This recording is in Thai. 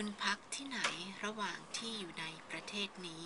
คุณพักที่ไหนระหว่างที่อยู่ในประเทศนี้